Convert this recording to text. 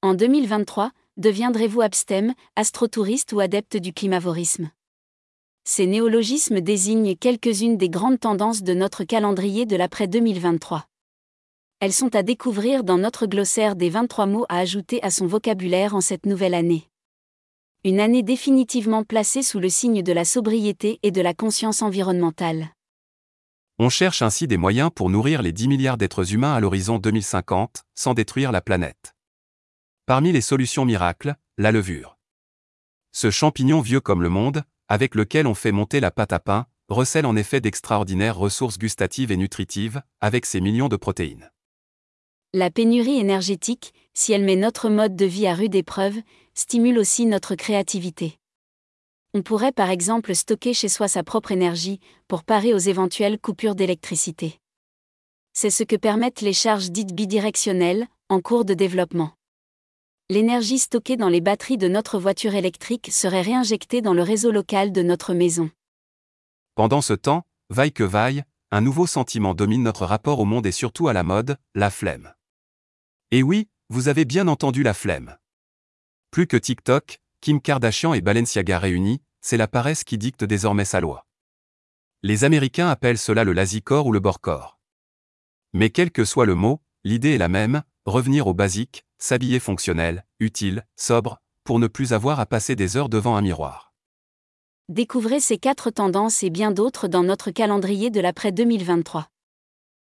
En 2023, deviendrez-vous abstème, astrotouriste ou adepte du climavorisme? Ces néologismes désignent quelques-unes des grandes tendances de notre calendrier de l'après 2023. Elles sont à découvrir dans notre glossaire des 23 mots à ajouter à son vocabulaire en cette nouvelle année. Une année définitivement placée sous le signe de la sobriété et de la conscience environnementale. On cherche ainsi des moyens pour nourrir les 10 milliards d'êtres humains à l'horizon 2050, sans détruire la planète. Parmi les solutions miracles, la levure. Ce champignon vieux comme le monde, avec lequel on fait monter la pâte à pain, recèle en effet d'extraordinaires ressources gustatives et nutritives, avec ses millions de protéines. La pénurie énergétique, si elle met notre mode de vie à rude épreuve, stimule aussi notre créativité. On pourrait par exemple stocker chez soi sa propre énergie pour parer aux éventuelles coupures d'électricité. C'est ce que permettent les charges dites bidirectionnelles, en cours de développement l'énergie stockée dans les batteries de notre voiture électrique serait réinjectée dans le réseau local de notre maison. Pendant ce temps, vaille que vaille, un nouveau sentiment domine notre rapport au monde et surtout à la mode, la flemme. Et oui, vous avez bien entendu la flemme. Plus que TikTok, Kim Kardashian et Balenciaga réunis, c'est la paresse qui dicte désormais sa loi. Les Américains appellent cela le lazy-core ou le bore-core. Mais quel que soit le mot, l'idée est la même, revenir au basique, s'habiller fonctionnel, utile, sobre, pour ne plus avoir à passer des heures devant un miroir. Découvrez ces quatre tendances et bien d'autres dans notre calendrier de l'après 2023.